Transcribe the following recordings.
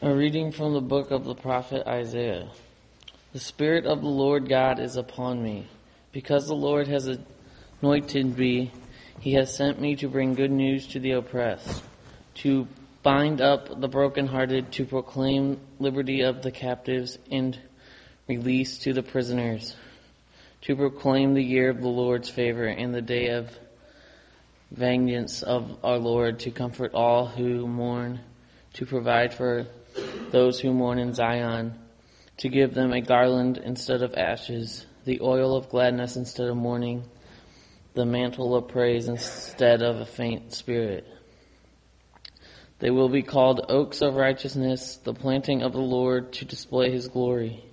A reading from the book of the prophet Isaiah. The Spirit of the Lord God is upon me, because the Lord has anointed me. He has sent me to bring good news to the oppressed, to bind up the brokenhearted, to proclaim liberty of the captives and release to the prisoners, to proclaim the year of the Lord's favor and the day of vengeance of our Lord, to comfort all who mourn, to provide for those who mourn in Zion, to give them a garland instead of ashes, the oil of gladness instead of mourning, the mantle of praise instead of a faint spirit. They will be called oaks of righteousness, the planting of the Lord to display his glory.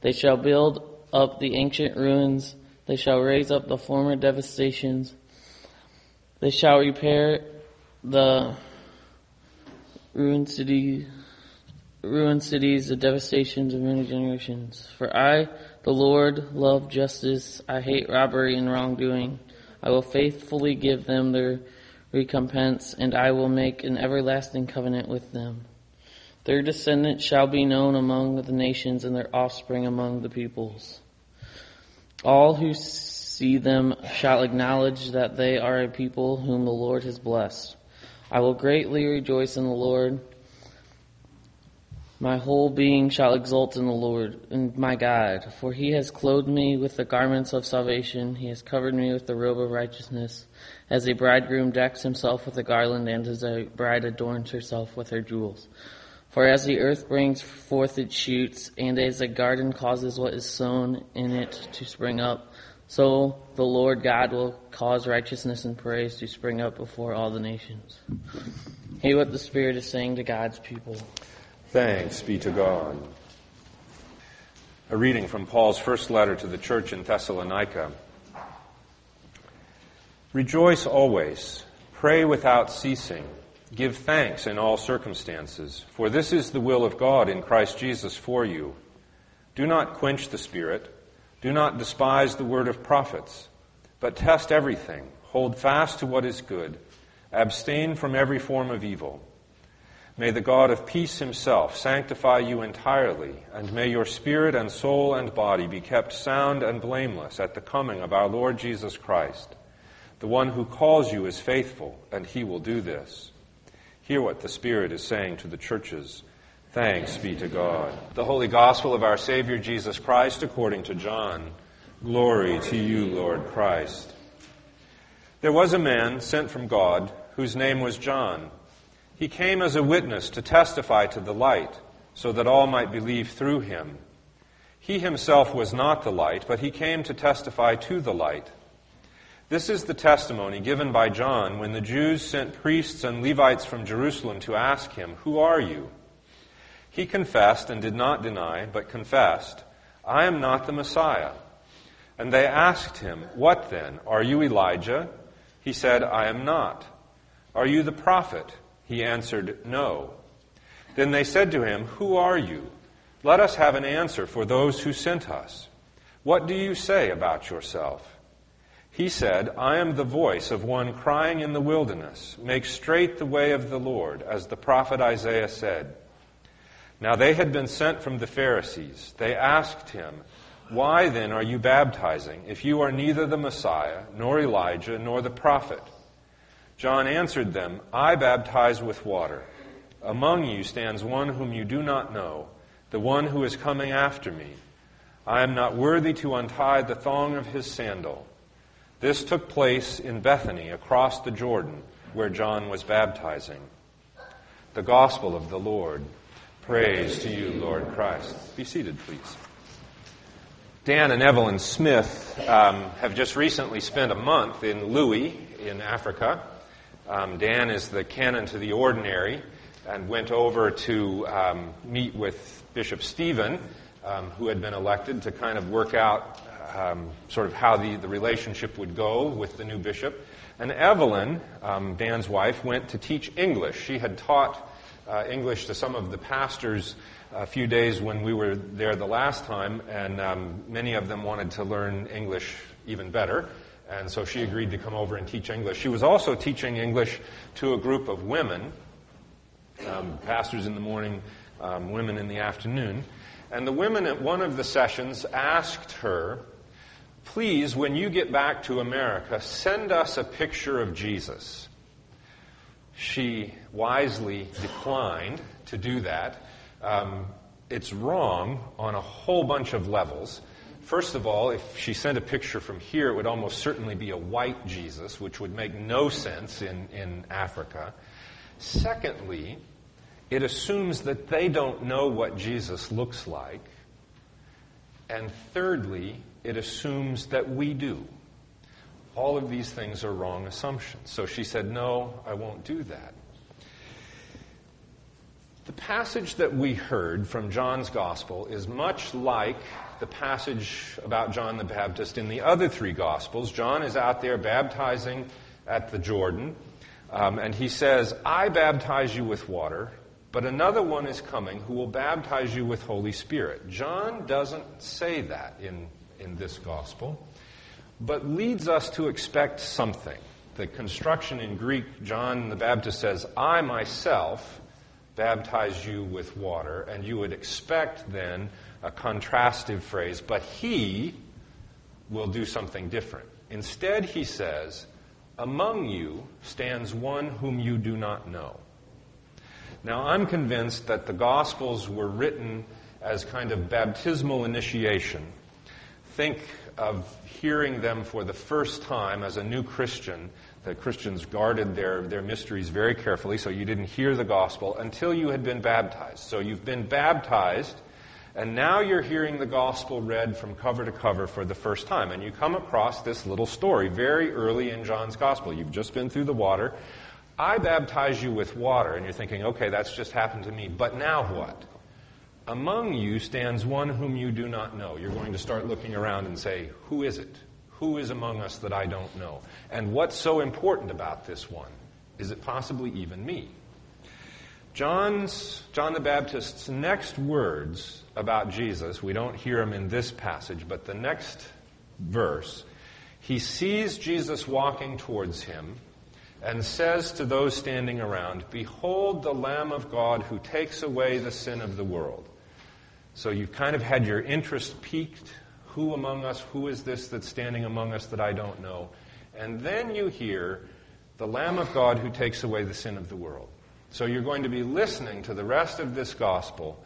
They shall build up the ancient ruins. They shall raise up the former devastations. They shall repair the ruined cities ruined cities, the devastations of many generations. For I, the Lord, love justice. I hate robbery and wrongdoing. I will faithfully give them their recompense, and I will make an everlasting covenant with them. Their descendants shall be known among the nations, and their offspring among the peoples. All who see them shall acknowledge that they are a people whom the Lord has blessed. I will greatly rejoice in the Lord. My whole being shall exult in the Lord, in my God, for he has clothed me with the garments of salvation. He has covered me with the robe of righteousness. As a bridegroom decks himself with a garland, and as a bride adorns herself with her jewels. For as the earth brings forth its shoots, and as a garden causes what is sown in it to spring up, so the Lord God will cause righteousness and praise to spring up before all the nations. Hear what the Spirit is saying to God's people. Thanks be to God. A reading from Paul's first letter to the church in Thessalonica. Rejoice always, pray without ceasing, give thanks in all circumstances, for this is the will of God in Christ Jesus for you. Do not quench the Spirit, do not despise the word of prophets, but test everything, hold fast to what is good, abstain from every form of evil. May the God of peace himself sanctify you entirely, and may your spirit and soul and body be kept sound and blameless at the coming of our Lord Jesus Christ. The one who calls you is faithful, and he will do this. Hear what the Spirit is saying to the churches. Thanks be to God. The Holy Gospel of our Savior Jesus Christ according to John. Glory to you, Lord Christ. There was a man sent from God whose name was John. He came as a witness to testify to the light, so that all might believe through him. He himself was not the light, but he came to testify to the light. This is the testimony given by John when the Jews sent priests and Levites from Jerusalem to ask him, Who are you? He confessed and did not deny, but confessed, I am not the Messiah. And they asked him, What then? Are you Elijah? He said, I am not. Are you the prophet? He answered, No. Then they said to him, Who are you? Let us have an answer for those who sent us. What do you say about yourself? He said, I am the voice of one crying in the wilderness, Make straight the way of the Lord, as the prophet Isaiah said. Now they had been sent from the Pharisees. They asked him, Why then are you baptizing, if you are neither the Messiah, nor Elijah, nor the prophet? John answered them, I baptize with water. Among you stands one whom you do not know, the one who is coming after me. I am not worthy to untie the thong of his sandal. This took place in Bethany across the Jordan, where John was baptizing. The Gospel of the Lord. Praise to you, Lord Christ. Be seated, please. Dan and Evelyn Smith um, have just recently spent a month in Lui in Africa. Um, Dan is the canon to the ordinary and went over to um, meet with Bishop Stephen, um, who had been elected, to kind of work out um, sort of how the, the relationship would go with the new bishop. And Evelyn, um, Dan's wife, went to teach English. She had taught uh, English to some of the pastors a few days when we were there the last time, and um, many of them wanted to learn English even better. And so she agreed to come over and teach English. She was also teaching English to a group of women, um, pastors in the morning, um, women in the afternoon. And the women at one of the sessions asked her, Please, when you get back to America, send us a picture of Jesus. She wisely declined to do that. Um, it's wrong on a whole bunch of levels. First of all, if she sent a picture from here, it would almost certainly be a white Jesus, which would make no sense in, in Africa. Secondly, it assumes that they don't know what Jesus looks like. And thirdly, it assumes that we do. All of these things are wrong assumptions. So she said, No, I won't do that. The passage that we heard from John's Gospel is much like the passage about John the Baptist in the other three Gospels. John is out there baptizing at the Jordan, um, and he says, I baptize you with water, but another one is coming who will baptize you with Holy Spirit. John doesn't say that in, in this Gospel, but leads us to expect something. The construction in Greek, John the Baptist says, I myself baptize you with water, and you would expect then a contrastive phrase, but he will do something different. Instead, he says, Among you stands one whom you do not know. Now, I'm convinced that the Gospels were written as kind of baptismal initiation. Think of hearing them for the first time as a new Christian the Christians guarded their, their mysteries very carefully, so you didn't hear the gospel until you had been baptized. So you've been baptized, and now you're hearing the gospel read from cover to cover for the first time. And you come across this little story very early in John's gospel. You've just been through the water. I baptize you with water, and you're thinking, okay, that's just happened to me. But now what? Among you stands one whom you do not know. You're going to start looking around and say, who is it? Who is among us that I don't know? And what's so important about this one? Is it possibly even me? John's, John the Baptist's next words about Jesus, we don't hear him in this passage, but the next verse, he sees Jesus walking towards him and says to those standing around, Behold the Lamb of God who takes away the sin of the world. So you've kind of had your interest piqued who among us, who is this that's standing among us that I don't know? And then you hear the Lamb of God who takes away the sin of the world. So you're going to be listening to the rest of this gospel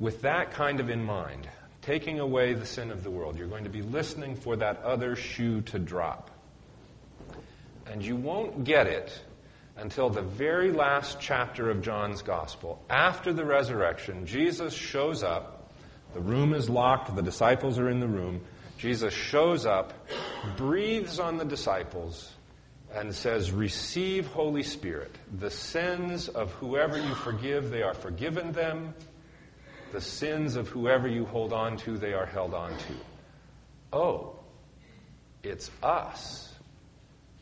with that kind of in mind, taking away the sin of the world. You're going to be listening for that other shoe to drop. And you won't get it until the very last chapter of John's gospel. After the resurrection, Jesus shows up the room is locked, the disciples are in the room. Jesus shows up, breathes on the disciples, and says, Receive Holy Spirit. The sins of whoever you forgive, they are forgiven them. The sins of whoever you hold on to, they are held on to. Oh, it's us.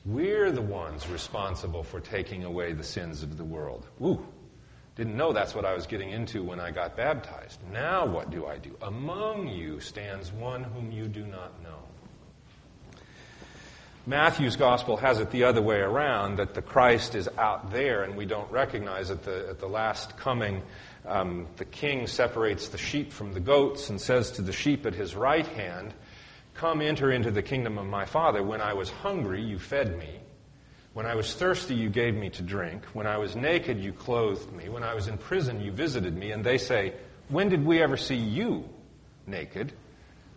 We're the ones responsible for taking away the sins of the world. Ooh, didn't know that's what I was getting into when I got baptized. Now what do I do? Among you stands one whom you do not know. Matthew's gospel has it the other way around that the Christ is out there and we don't recognize it. The, at the last coming, um, the king separates the sheep from the goats and says to the sheep at his right hand, Come enter into the kingdom of my Father. When I was hungry, you fed me. When I was thirsty, you gave me to drink. When I was naked, you clothed me. When I was in prison, you visited me. And they say, When did we ever see you naked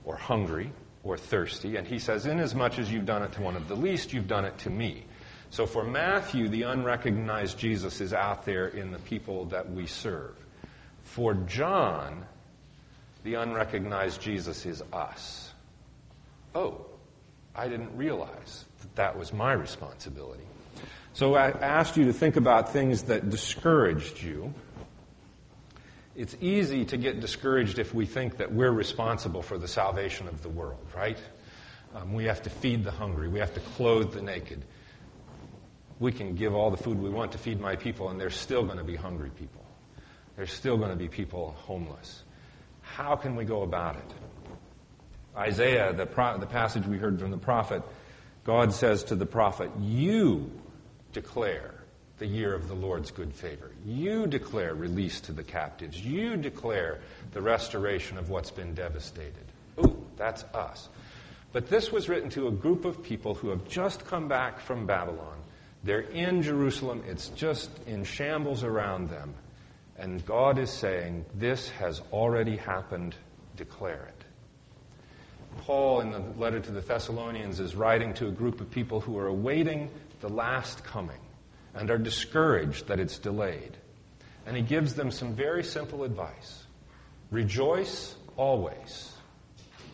or hungry or thirsty? And he says, Inasmuch as you've done it to one of the least, you've done it to me. So for Matthew, the unrecognized Jesus is out there in the people that we serve. For John, the unrecognized Jesus is us. Oh, I didn't realize that that was my responsibility. So I asked you to think about things that discouraged you. It's easy to get discouraged if we think that we're responsible for the salvation of the world, right? Um, we have to feed the hungry. We have to clothe the naked. We can give all the food we want to feed my people, and there's still going to be hungry people. There's still going to be people homeless. How can we go about it? Isaiah, the, pro- the passage we heard from the prophet, God says to the prophet, You declare the year of the Lord's good favor. You declare release to the captives. You declare the restoration of what's been devastated. Ooh, that's us. But this was written to a group of people who have just come back from Babylon. They're in Jerusalem. It's just in shambles around them. And God is saying, This has already happened. Declare it. Paul, in the letter to the Thessalonians, is writing to a group of people who are awaiting the last coming and are discouraged that it's delayed. And he gives them some very simple advice Rejoice always,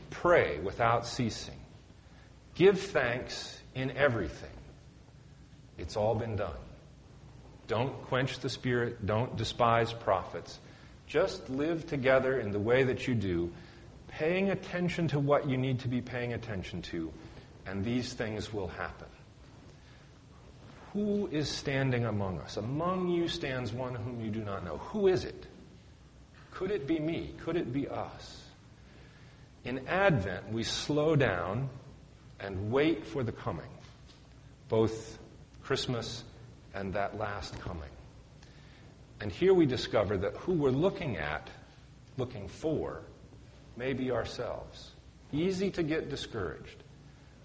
pray without ceasing, give thanks in everything. It's all been done. Don't quench the spirit, don't despise prophets. Just live together in the way that you do, paying attention to what you need to be paying attention to, and these things will happen. Who is standing among us? Among you stands one whom you do not know. Who is it? Could it be me? Could it be us? In Advent, we slow down and wait for the coming, both Christmas and that last coming. And here we discover that who we're looking at, looking for, may be ourselves. Easy to get discouraged.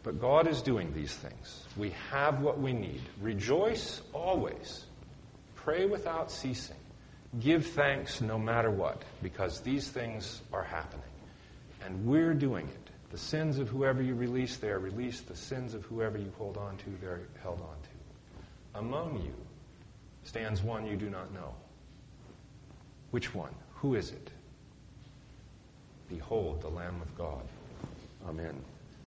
But God is doing these things. We have what we need. Rejoice always. Pray without ceasing. Give thanks no matter what, because these things are happening. And we're doing it. The sins of whoever you release, they are released. The sins of whoever you hold on to, they're held on to. Among you stands one you do not know. Which one? Who is it? Behold the Lamb of God. Amen.